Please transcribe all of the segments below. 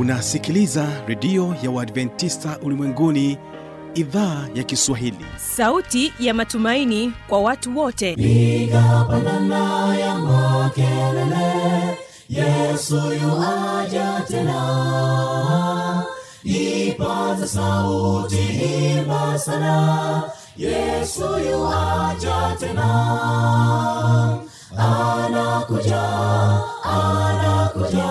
unasikiliza redio ya uadventista ulimwenguni idhaa ya kiswahili. Sauti ya matumaini kwa watu wote. Piga pandana ya makelele yesu yuaja tena. Ipata sauti himba sana yesu yuaja tena. Anakuja anakuja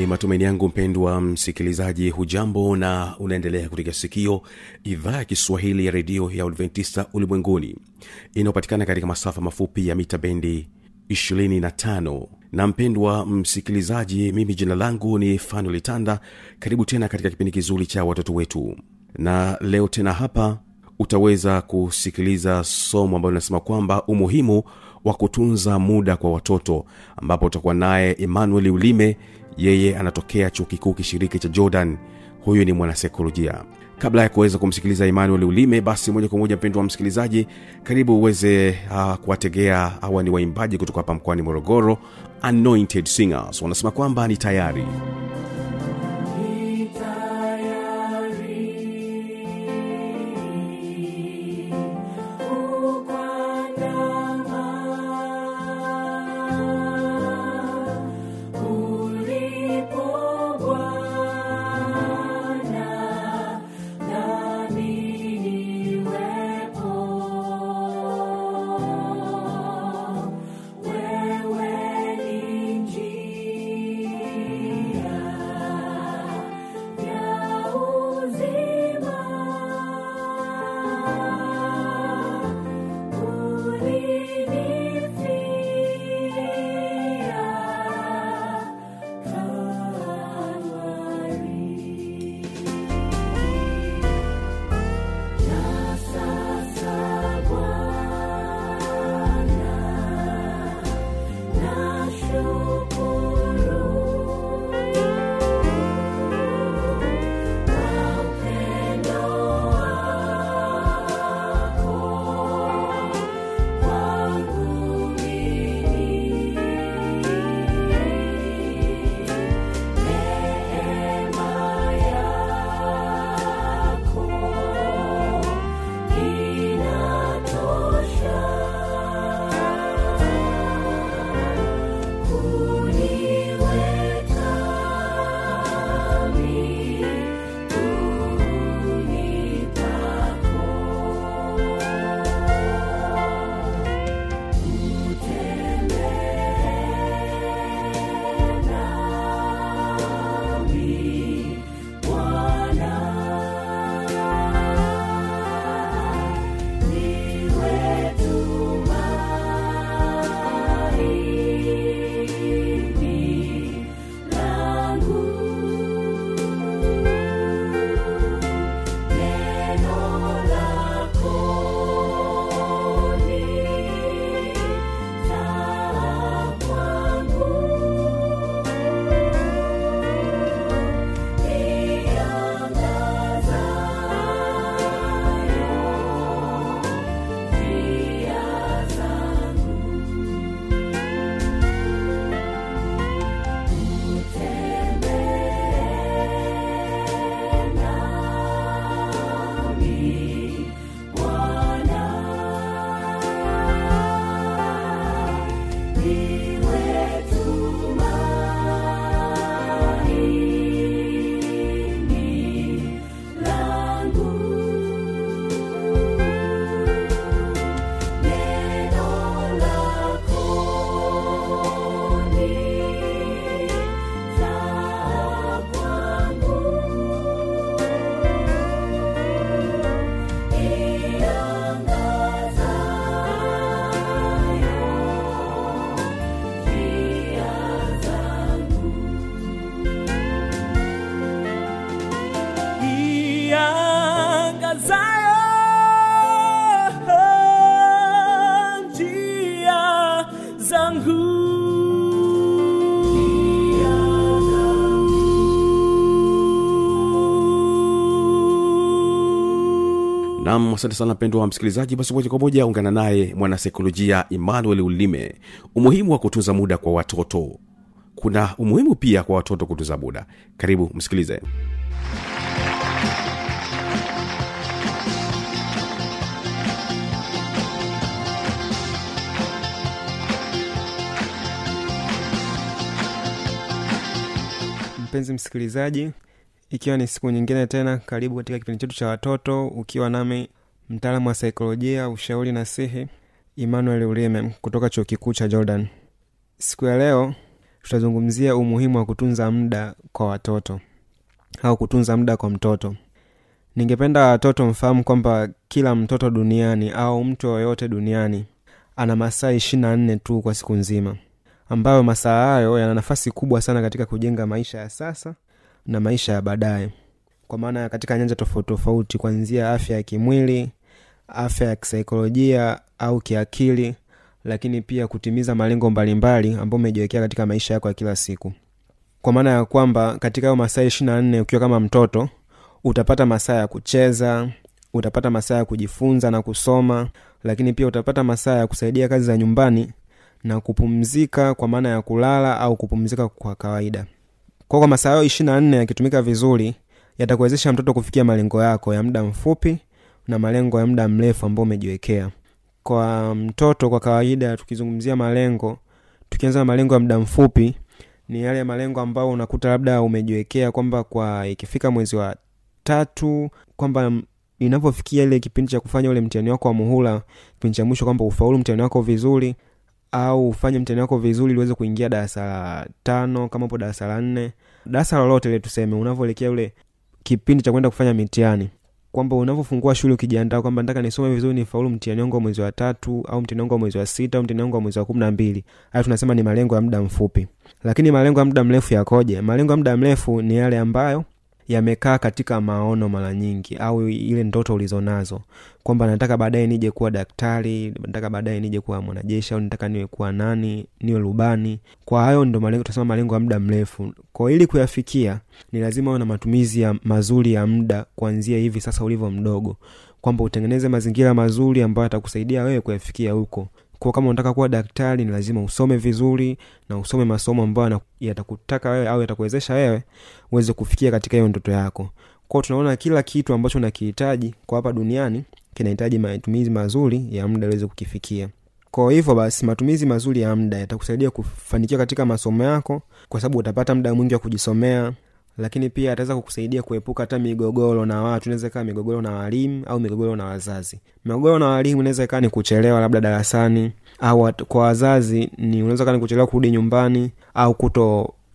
ni matumaini yangu mpendwa msikilizaji hujambo na unaendelea kutega sikio idhaa ya kiswahili ya redio ya adventista ulimwenguni inayopatikana katika masafa mafupi ya mita bendi 25 na mpendwa msikilizaji mimi jina langu ni fanolitanda tanda. Karibu tena katika kipindi kizuri cha watoto wetu. Na leo tena hapa utaweza kusikiliza somo ambalo linasema kwamba umuhimu wa kutunza muda kwa watoto ambapo utakuwa naye emmanuel ulime yeye anatokea chuo kikuu kishiriki cha jordan. Huyu ni mwanasaikolojia kabla ya kuweza kumsikiliza emmanuel ulime basi moja kwa moja mpendo wa msikilizaji karibu uweze uh, kuwategea hawa ni waimbaji kutoka hapa mkoani morogoro anointed singers. Wanasema kwamba ni tayari Where to my asante sana mpendwa wa msikilizaji basi moja kwa moja ungana naye mwanasaikolojia emmanuel ulime. Umuhimu wa kutunza muda kwa watoto. Kuna umuhimu pia kwa watoto kutunza muda. Karibu msikilize. Mpenzi msikilizaji ikiwa ni siku nyingine tena karibu katika kipindi chetu cha watoto ukiwa nami mtaalamu wa saikolojia ushauri na sihi emmanuel ulime kutoka chuo kikuu cha jordan. Siku ya leo tutazungumzia umuhimu wa kutunza muda kwa watoto au kutunza muda kwa mtoto. Ningependa watoto mfahamu kwamba kila mtoto duniani au mtu yoyote duniani ana masaa ishirina na nne tu kwa siku nzima ambayo masaa hayo yana nafasi kubwa sana katika kujenga maisha ya sasa na maisha ya baadaye. Kwa maana katika nyanja tofauti tofauti kuanzia afya ya kimwili afya ya kisaikolojia au kiakili lakini pia kutimiza malengo mbalimbali ambayo umejiwekea katika maisha yako ya kila siku. Kwa maana ya kwamba katika hayo masaa ishirina na nne ukiwa kama mtoto utapata masaa ya kucheza utapata masaa ya kujifunza na kusoma lakini pia utapata masaa ya kusaidia kazi za nyumbani na kupumzika kwa maana ya kulala au kupumzika kwa kawaida. Kwa kwa masaa hayo ishirina na nne yakitumika vizuri yatakuwezesha mtoto kufikia malengo yako ya muda mfupi na malengo ya muda mrefu ambao umejiwekea. Kwa mtoto kwa kawaida tukizungumzia malengo tukianza na malengo ya muda mfupi ni yale malengo ambayo unakuta labda umejiwekea kwamba kwa ikifika mwezi wa tatu kwamba inapofikia ile kipindi cha kufanya ule mtihani wako wa muhula kipindi cha mwisho kwamba ufaulu mtihani wako vizuri au ufanye mtihani wako vizuri ili kuingia darasa la tano kama upo darasa la nne. Darasa lolote ile tuseme unavyoelekea ule kipindi cha kwenda kufanya mitihani kwamba unavyofungua shule ukijiandaa kwamba nataka nisome vizuri nifaulu mtihani wangu wa mwezi wa tatu au mtihani wangu wa mwezi wa sita au mtihani wangu wa mwezi wa kumi na mbili. Hayo tunasema ni malengo ya muda mfupi. Lakini malengo ya muda mrefu yakoje? Malengo ya muda mrefu ni yale ambayo yamekaa katika maono mara nyingi au ile ndoto ulizonazo kwamba nataka baadaye nije kuwa daktari nataka baadaye nije kuwa mwanajeshi au nataka niwe kuwa nani niwe rubani. Kwa hayo ndo malengo tunasema malengo ya muda mrefu. Kwa ili kuyafikia ni lazima uwe na matumizi ya mazuri ya muda kuanzia hivi sasa ulivyo mdogo. Kwamba utengeneze mazingira mazuri ambayo yatakusaidia wewe kuyafikia huko. Kwa kama unataka kuwa daktari ni lazima usome vizuri na usome masomo ambayo yatakutaka wewe au yatakuwezesha wewe uweze kufikia katika hiyo ndoto yako. Kwao tunaona kila kitu ambacho nakihitaji kwa hapa duniani kinahitaji matumizi mazuri ya muda uweze kukifikia. Kwa hivyo basi matumizi mazuri ya muda yatakusaidia kufanikiwa katika masomo yako kwa sababu utapata muda mwingi wa kujisomea lakini pia ataweza kukusaidia kuepuka hata migogoro na watu. Inaweza ikawa migogoro na walimu au migogoro na wazazi. Migogoro na walimu inaweza ikawa ni kuchelewa labda darasani au kwa wazazi ni unaweza kaa ni kuchelewa kurudi nyumbani au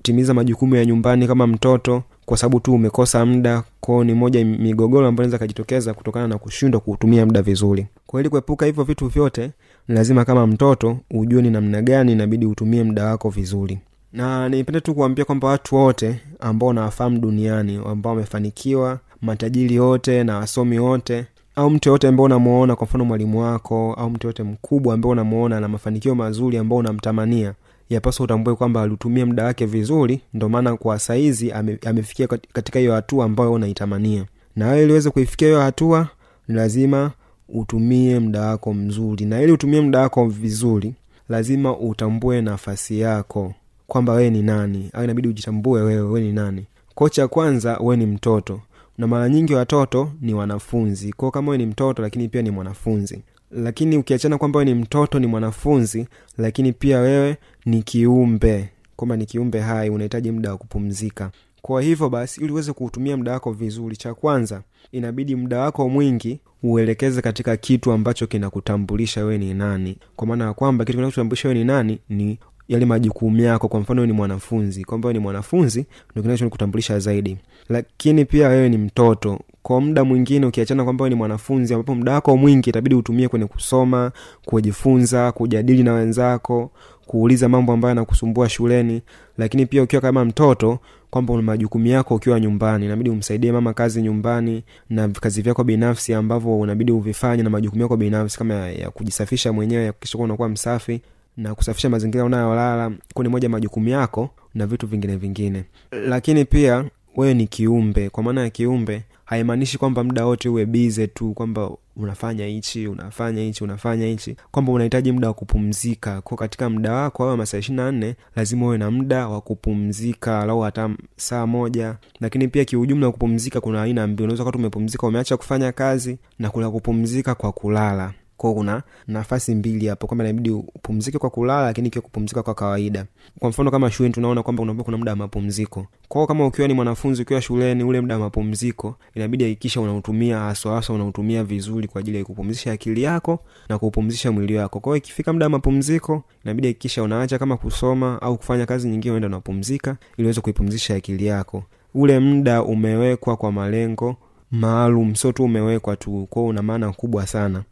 kutotimiza majukumu ya nyumbani kama mtoto kwa sababu tu umekosa muda. Kwao ni moja migogoro ambayo inaweza kajitokeza kutokana na kushindwa kuutumia muda vizuri. Kwa ili kuepuka hivyo vitu vyote lazima kama mtoto ujue ni namna gani inabidi utumie muda wako vizuri. Na nipende tu kuambia kwamba watu wote ambao nawafahamu duniani ambao wamefanikiwa matajiri wote na wasomi wote au mtu yoyote ambao unamuona kwa mfano mwalimu wako au mtu yoyote mkubwa ambao unamuona na mafanikio mazuri ambao unamtamania yapaswa utambue kwamba alitumia muda wake vizuri ndo maana kwa saizi ame, amefikia katika hiyo hatua ambayo unaitamania. Na wewe iliweze kuifikia hiyo hatua ni lazima utumie muda wako mzuri. Na ili utumie muda wako vizuri lazima utambue nafasi yako kwamba wewe ni nani. Au inabidi ujitambue wewe wewe ni nani. Ko cha kwanza wewe ni mtoto. Na mara nyingi watoto ni wanafunzi. Kwao kama wewe ni mtoto lakini pia ni mwanafunzi lakini ukiachana kwamba wewe ni mtoto ni mwanafunzi lakini pia wewe ni kiumbe kwamba ni kiumbe hai unahitaji muda wa kupumzika. Kwa hivyo basi ili uweze kuutumia muda wako vizuri cha kwanza inabidi muda wako mwingi uelekeze katika kitu ambacho kinakutambulisha wewe ni nani. Kwa maana ya kwamba kitu kinachotambulisha wewe ni nani ni yale majukumu yako. Kwa mfano ni mwanafunzi kwamba ni mwanafunzi ndo kinachokutambulisha zaidi. Lakini pia wewe ni mtoto. Kwa muda mwingine ukiachana kwamba ni mwanafunzi ambapo muda wako mwingi itabidi utumie kwenye kusoma kujifunza kujadili na wenzako kuuliza mambo ambayo yanakusumbua shuleni. Lakini pia ukiwa kama mtoto kwamba majukumu yako ukiwa nyumbani inabidi umsaidie mama kazi nyumbani na kazi vyako binafsi ambavyo unabidi uvifanye na majukumu yako binafsi kama ya, ya kujisafisha mwenyewe ya kuhakikisha unakuwa msafi na kusafisha mazingira unayolala kuwa moja majukumu yako na vitu vingine vingine. Lakini pia wewe ni kiumbe. Kwa maana ya kiumbe haimaanishi kwamba muda wote uwe bize tu kwamba unafanya hichi unafanya hichi unafanya hichi. Kwamba unahitaji muda wa kupumzika. Ko katika muda wako au masaa ishiri na nne lazima uwe na muda wa kupumzika alau hata saa moja. Lakini pia kiujumla kupumzika kuna aina mbili. Unaweza kati umepumzika umeacha kufanya kazi na kuna kupumzika kwa kulala kwao kuna nafasi mbili hapo. Kwamba inabidi upumzike kwa kulala lakini ikiwa kupumzika kwa kawaida. Kwa mfano kama shuleni tunaona kwamba unaambia kuna muda wa mapumziko. Kwao kama ukiwa ni mwanafunzi ukiwa shuleni ule muda wa mapumziko inabidi hakikisha unautumia haswa unautumia vizuri kwa ajili ya kupumzisha akili yako na kuupumzisha mwili wako. Kwao ikifika muda wa mapumziko inabidi hakikisha unaacha kama kusoma au kufanya kazi nyingine unaenda unapumzika ili uweze kuipumzisha akili yako. Ule muda umewekwa kwa malengo maalum sio tu umewekwa tu. Kwao una maana kubwa sana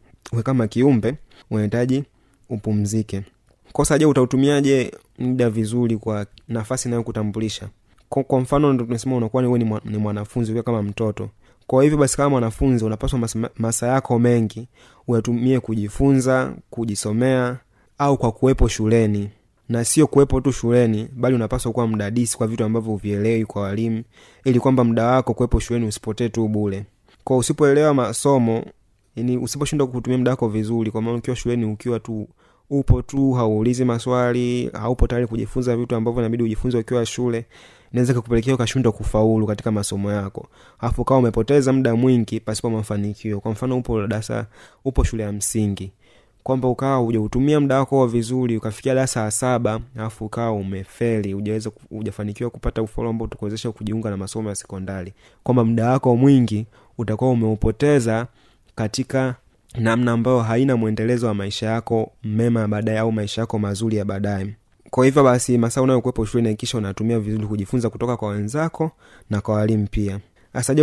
kama kiumbe unahitaji upumzike. Kosa je utautumiaje muda vizuri kwa nafasi inayokutambulisha? Kwa, mfano tunasema unakuwa ni, ni mwanafunzi ukiwa kama mtoto. Kwa hivyo basi kama mwanafunzi unapaswa masa, masa yako mengi uyatumie kujifunza kujisomea au kwa kuwepo shuleni. Na sio kuwepo tu shuleni bali unapaswa kuwa mdadisi kwa vitu ambavyo uvielewi kwa walimu ili kwamba muda wako kuwepo shuleni usipotee tu bule kwa usipoelewa masomo yani usiposhindwa kutumia muda wako vizuri kwa maana ukiwa shuleni ukiwa tu upo tu hauulizi maswali haupo tayari kujifunza vitu ambavyo inabidi ujifunze ukiwa shule inaweza kukupelekea ukashindwa kufaulu katika masomo yako. Alafu kawa umepoteza muda mwingi pasipo mafanikio. Kwa mfano upo darasa upo shule ya msingi. Kwamba ukawa hujautumia muda wako vizuri ukafikia darasa ya saba alafu ukawa umefeli hujaweza hujafanikiwa kupata ufaulu ambao utakuwezesha kujiunga na masomo ya sekondari. Kwamba muda wako mwingi utakuwa umeupoteza katika namna ambayo haina mwendelezo wa maisha yako mema ya baadaye au maisha yako mazuri ya baadaye. Kwa hivyo basi masaa unayokuwepo shuleni hakikisha unatumia vizuri kujifunza kutoka kwa wenzako na kwa walimu pia.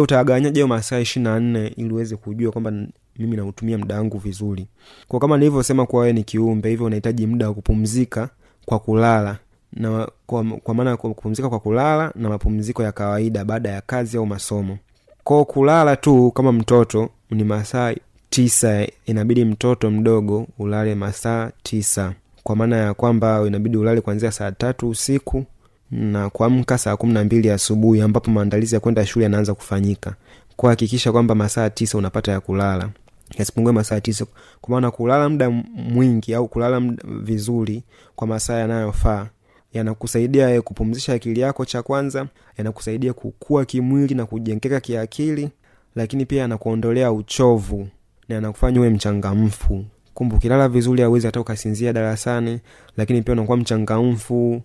Utagawanyaje hiyo masaa ishiri na nne ili uweze kujua kwamba mimi nautumia muda wangu vizuri? Kwa kama nilivyosema kuwa wewe ni kiumbe hivyo unahitaji muda wa kupumzika kwa kulala. Na kwa, kwa maana kupumzika kwa kulala na mapumziko ya kawaida baada ya kazi au masomo. Kwao kulala tu kama mtoto ni masaa tisa inabidi mtoto mdogo ulale masaa tisa. Kwa maana ya kwamba inabidi ulale kuanzia saa tatu usiku na kuamka saa kumi na mbili asubuhi ambapo maandalizi ya kwenda shule yanaanza kufanyika. Kuhakikisha kwamba masaa tisa unapata ya kulala. Yasipungue masaa tisa. Kwa maana kulala muda mwingi au kulala mda vizuri kwa masaa yanayofaa yanakusaidia kupumzisha akili yako cha kwanza yanakusaidia kukua kimwili na kujengeka kiakili lakini pia anakuondolea uchovu na anakufanya uwe mchangamfu. Kumbe ukilala vizuri awezi hata ukasinzia darasani lakini pia unakuwa mchangamfu.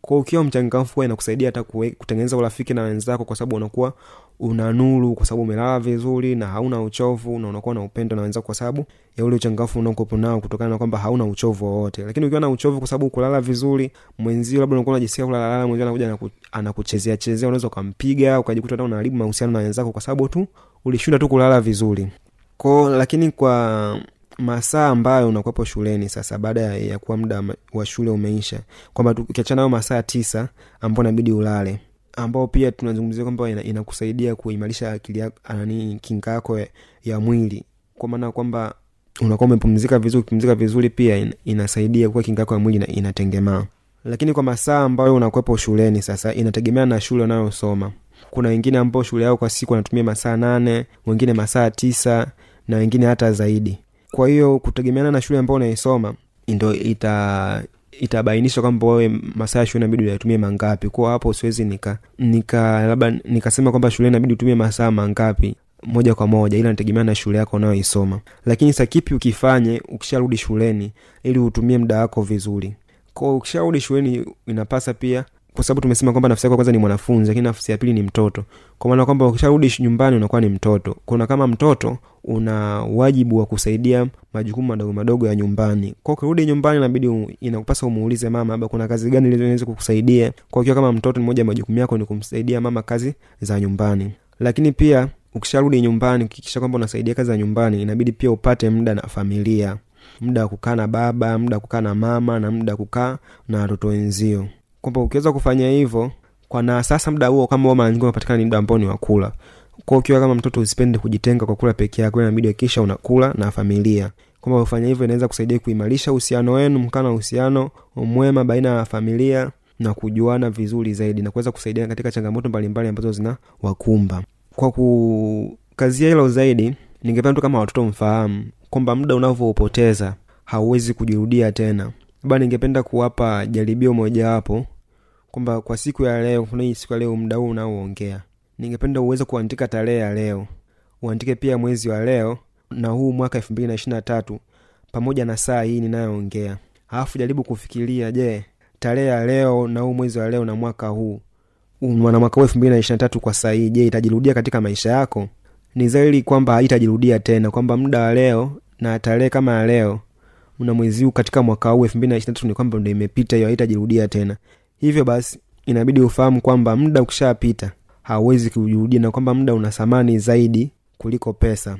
Kwa ukiwa mchangamfu inakusaidia hata kutengeneza urafiki na wenzako kwa sababu unakuwa una nuru kwa sababu umelala vizuri na hauna uchovu na unakuwa na upendo na wenzako kwa sababu ya ule uchangamfu unaokuwepo nao kutokana na kwamba hauna uchovu wowote. Lakini ukiwa na uchovu kwa sababu kulala vizuri mwenzio labda unakuwa unajisikia kulalala mwenzio anakuja anakuchezea chezea unaweza ukampiga ukajikuta hata unaharibu mahusiano na wenzako kwa sababu tu ulishinda tu kulala vizuri. Ko lakini kwa masaa ambayo unakuwepo shuleni sasa baada ya, kuwa muda wa shule umeisha kwamba ukiachana nayo masaa tisa ambao inabidi ulale ambao pia tunazungumzia kwamba inakusaidia ina kuimarisha akili kinga yako ya, mwili. Kwa maana kwamba unakuwa umepumzika vizuri ukipumzika vizuri pia in, inasaidia kuwa kinga yako ya mwili inatengemaa. Lakini kwa masaa ambayo unakuwepo shuleni sasa inategemea na shule unayosoma. Kuna wengine ambao shule yao kwa siku wanatumia masaa nane wengine masaa tisa na wengine hata zaidi. Kwa hiyo kutegemeana na shule ambao unaisoma ndo itabainisha kwamba wewe masaa ya shule inabidi uyatumie mangapi. Kwao hapo siwezi nika nika labda nikasema kwamba shule inabidi utumie masaa mangapi moja kwa moja ila nategemea na shule yako unayoisoma. Lakini sa kipi ukifanye ukisharudi shuleni ili utumie muda wako vizuri? Ko ukisharudi shuleni inapasa pia kwa sababu tumesema kwamba nafsi yako kwanza ni mwanafunzi lakini nafsi ya pili ni mtoto. Kwa maana kwamba ukisharudi nyumbani unakuwa ni mtoto. Kuna kama mtoto una wajibu wa kusaidia majukumu madogo madogo ya nyumbani. Kwa ukirudi nyumbani inabidi inakupasa umuulize mama labda kuna kazi gani inaweza kukusaidia? Kwa ukiwa kama mtoto mmoja majukumu yako ni kumsaidia mama kazi za nyumbani. Lakini pia ukisharudi nyumbani ukikisha kwamba unasaidia kazi za nyumbani inabidi pia upate muda na familia. Muda wa kukaa na baba muda wa kukaa na mama na muda wa kukaa na watoto wenzio kwamba ukiweza kufanya hivyo kwa na sasa muda huo kama mara nyingi unapatikana ni muda ambao ni wakula kwa ukiwa kama mtoto usipende kujitenga kwa kula peke yako inabidi hakikisha unakula na familia. Kwamba ufanya hivyo inaweza kusaidia kuimarisha uhusiano wenu mkaa na uhusiano mwema baina ya familia na kujuana vizuri zaidi na kuweza kusaidia katika changamoto mbalimbali ambazo zina kwa kukazia hilo zaidi ningependa tu kama watoto mfahamu kwamba muda unavyoupoteza hauwezi kujirudia tena labda ningependa kuwapa jaribio mojawapo kwamba kwa siku ya leo kuna siku ya leo mda huu unaoongea ningependa uweze kuandika tarehe ya leo uandike pia mwezi wa leo na huu mwaka elfu mbili na ishiri na tatu pamoja na saa hii ninayoongea. Alafu jaribu kufikiria je tarehe ya leo na huu mwezi wa leo na mwaka huu na mwaka huu elfu mbili na ishiri na tatu kwa saa hii je itajirudia katika maisha yako? Ni zaidi kwamba haitajirudia tena kwamba muda wa leo na tarehe kama ya leo na mwezi huu katika mwaka huu elfu mbili na ishiri na tatu ni kwamba ndo imepita hiyo haitajirudia tena. Hivyo basi inabidi ufahamu kwamba muda ukishapita hauwezi kujirudia na kwamba muda una thamani zaidi kuliko pesa.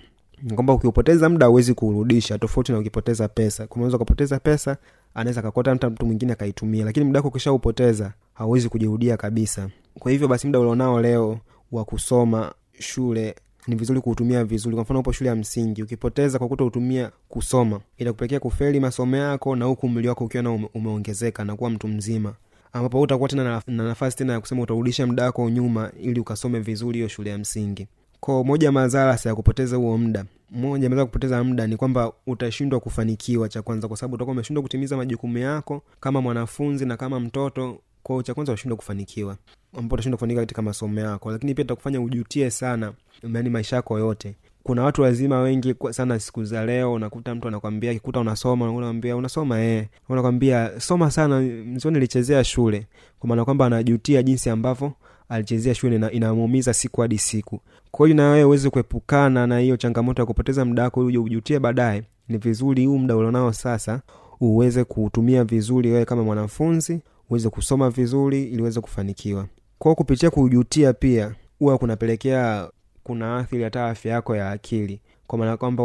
Kwamba ukiupoteza muda hauwezi kuurudisha tofauti na ukipoteza pesa. Unaweza ukapoteza pesa anaweza kakota mtu mwingine akaitumia lakini muda wako ukishaupoteza hauwezi kujirudia kabisa. Kwa hivyo basi muda ulionao leo wa kusoma shule ni vizuri kuutumia vizuri. Kwa mfano upo shule ya msingi ukipoteza kwa kuto utumia kusoma itakupelekea kufeli masomo yako na huku umri wako ukiwa na umeongezeka na kuwa mtu mzima. Ambapo utakuwa tena na, na nafasi tena ya kusema utarudisha muda wako nyuma ili ukasome vizuri hiyo shule ya msingi. Ko moja madhara ya kupoteza huo muda moja madhara kupoteza muda ni kwamba utashindwa kufanikiwa cha kwanza kwa sababu utakuwa umeshindwa kutimiza majukumu yako kama mwanafunzi na kama mtoto. Kwao cha kwanza utashindwa kufanikiwa ambapo utashindwa kufanika katika masomo yako lakini pia itakufanya ujutie sana yani maisha yako yote. Kuna watu wazima wengi sana siku za leo unakuta mtu anakwambia kikuta unasoma unakwambia unasoma eh. Unakwambia soma sana mzio nilichezea shule. Kwa maana kwamba anajutia jinsi ambavyo alichezea shule na inamuumiza siku hadi siku. Kwa hiyo nawewe uweze kuepukana na hiyo changamoto ya kupoteza muda wako uje ujutie baadaye. Ni vizuri huu muda ulionao sasa uweze kuutumia vizuri wewe kama mwanafunzi uweze kusoma vizuri ili uweze kufanikiwa kwao kupitia kujutia pia huwa kunapelekea kuna athiri hata afya yako ya akili. Kwa maana kwamba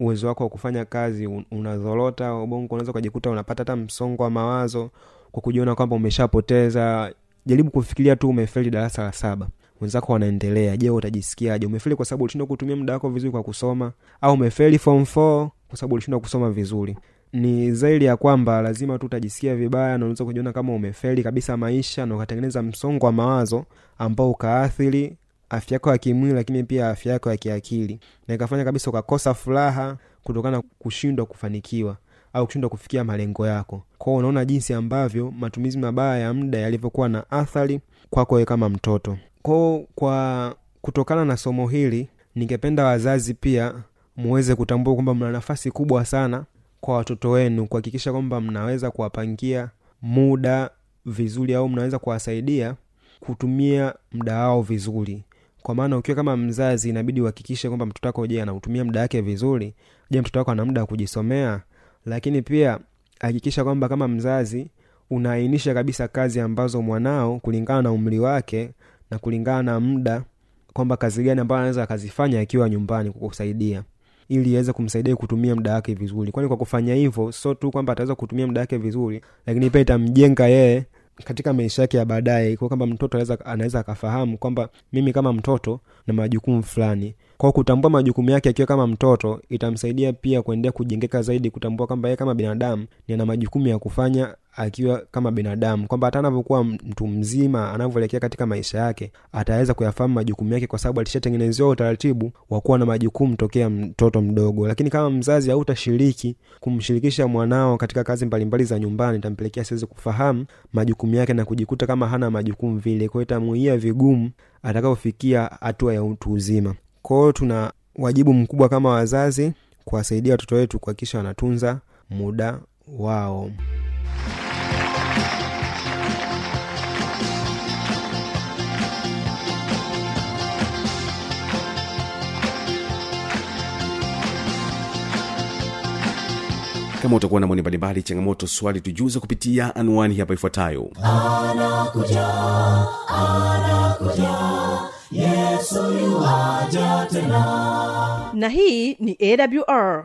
uwezo wako wa kufanya kazi unazorota ubongo unaweza ukajikuta unapata hata msongo wa mawazo kwa kujiona kwamba umeshapoteza. Jaribu kufikiria tu umefeli darasa la saba. Wenzako wanaendelea. Je utajisikiaje? Umefeli kwa sababu ulishindwa kutumia muda wako vizuri kwa kusoma? Au umefeli form 4 kwa sababu ulishindwa kusoma vizuri ni zaidi ya kwamba lazima tu utajisikia vibaya na unaweza kujiona kama umefeli kabisa maisha na ukatengeneza msongo wa mawazo ambao ukaathiri afya yako ya kimwili lakini pia afya yako ya kiakili. Na ikafanya kabisa ukakosa furaha kutokana na kushindwa kufanikiwa au kushindwa kufikia malengo yako. Kwao unaona jinsi ambavyo matumizi mabaya ya muda yalivyokuwa na athari kwako wewe kama mtoto. Kwao kwa kutokana na somo hili ningependa wazazi pia muweze kutambua kwamba mna nafasi kubwa sana kwa watoto wenu kuhakikisha kwamba mnaweza kuwapangia muda vizuri au mnaweza kuwasaidia kutumia muda wao vizuri. Kwa maana ukiwa kama mzazi inabidi uhakikishe kwamba mtoto wako je anautumia muda wake vizuri? Je mtoto wako ana muda wa kujisomea? Lakini pia hakikisha kwamba kama mzazi unaainisha kabisa kazi ambazo mwanao kulingana na umri wake na kulingana na muda kwamba kazi gani ambayo anaweza akazifanya akiwa nyumbani kukusaidia ili iweze kumsaidia kutumia muda wake vizuri. Kwani kwa kufanya hivyo sio tu kwamba ataweza kutumia muda wake vizuri lakini pia itamjenga yeye katika maisha yake ya baadaye. Kwa kwamba mtoto anaweza akafahamu kwamba mimi kama mtoto na majukumu fulani kwa kutambua majukumu yake akiwa kama mtoto itamsaidia pia kuendelea kujengeka zaidi kutambua kwamba yeye kama binadamu ni ana majukumu ya kufanya akiwa kama binadamu. Kwamba hata anavyokuwa mtu mzima anavyoelekea katika maisha yake ataweza kuyafahamu majukumu yake kwa sababu alishatengenezewa utaratibu wa kuwa na majukumu tokea mtoto mdogo. Lakini kama mzazi hautashiriki kumshirikisha mwanao katika kazi mbalimbali za nyumbani itampelekea siwezi kufahamu majukumu yake na kujikuta kama hana majukumu vile. Kwao itamuia vigumu atakapofikia hatua ya utu uzima kwao tuna wajibu mkubwa kama wazazi kuwasaidia watoto wetu kuhakikisha wanatunza muda wao kama utakuwa na maoni mbalimbali changamoto swali tujuze kupitia anwani hapa ifuatayo. Yesoja tena. Na hii ni awr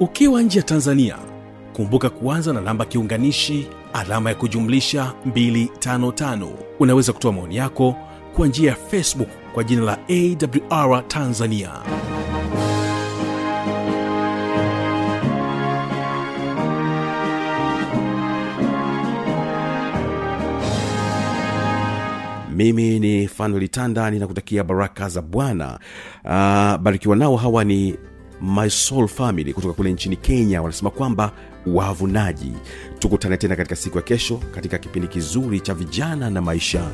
ukiwa nje ya tanzania kumbuka kuanza na namba kiunganishi alama ya kujumlisha 255 unaweza kutoa maoni yako kwa njia ya facebook kwa jina la awr tanzania. Mimi ni fanuelitanda ninakutakia baraka za bwana. Uh, barikiwa nao hawa ni my soul family kutoka kule nchini kenya wanasema kwamba wavunaji. Tukutane tena katika siku ya kesho katika kipindi kizuri cha vijana na maisha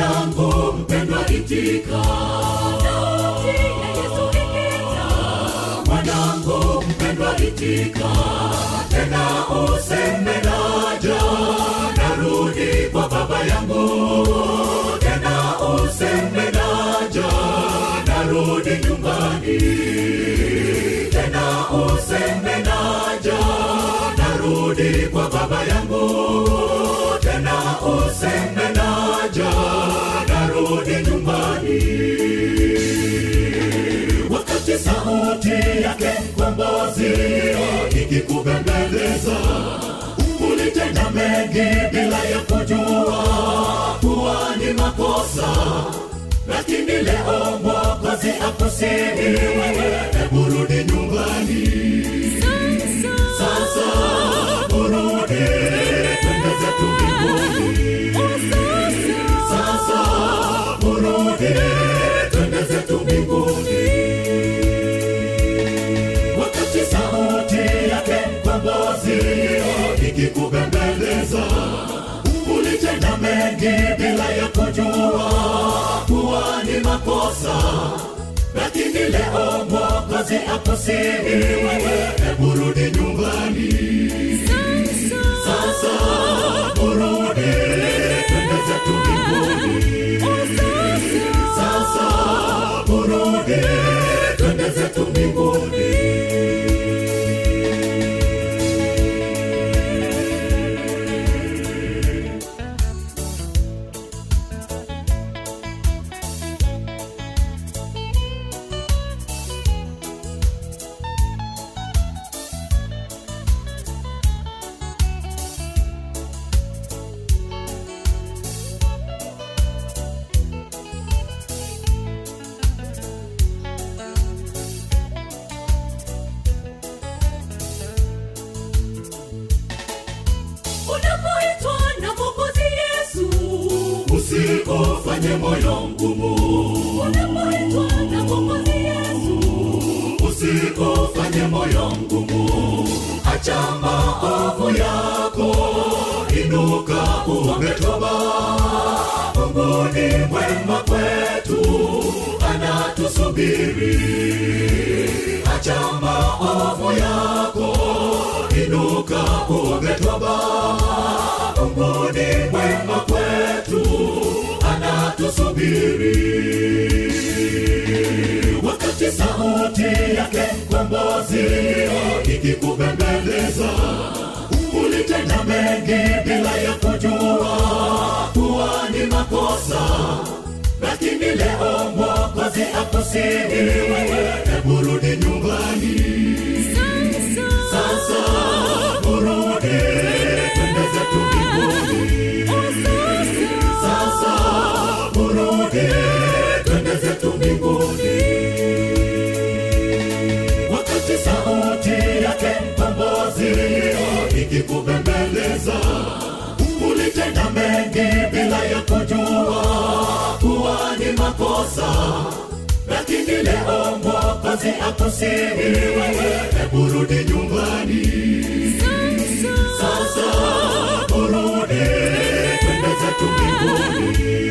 mwanangu mpendwa itika. Mwanangu mpendwa itika. Tena useme naja, narudi kwa baba yangu. Tena useme naja, narudi nyumbani. Tena useme naja, narudi kwa baba yangu wakati sauti yake mkombozi ikikubembeleza mengi bila ya kujua kuwa ni makosa. Lakini leo mwokozi akusihi hebu nyumbani. Sasa burudi twende mbinguni. Sasa urudi ikikubembeleza ulitenda mengi bila ya kujua kuwa ni makosa. Lakini leo mwokozi akusihi wewe hebu rudi nyumbani. Sasa urudi. Twende zetu mbinguni. Sasa. Urudi. Twende zetu mbinguni ni mwema kwetu anatusubiri. Acha maovu yako inuka uombe toba. Mungu ni mwema kwetu anatusubiri. Wakati sauti yake mkombozi ikikubembeleza ulitenda mengi bila ya kujua makosa lakini leo mwokozi akusihi hebu rudi nyumbani. Sasa urudi twende zetu mbinguni. Sasa urudi twende zetu mbinguni. Wakati sauti yake mpambozi ikikubembeleza ulitenda bila ya kujua kuwa ni makosa. Lakini leo mwokozi akusihi hebu rudi nyumbani. Sasa. Burudi twende zetu mbinguni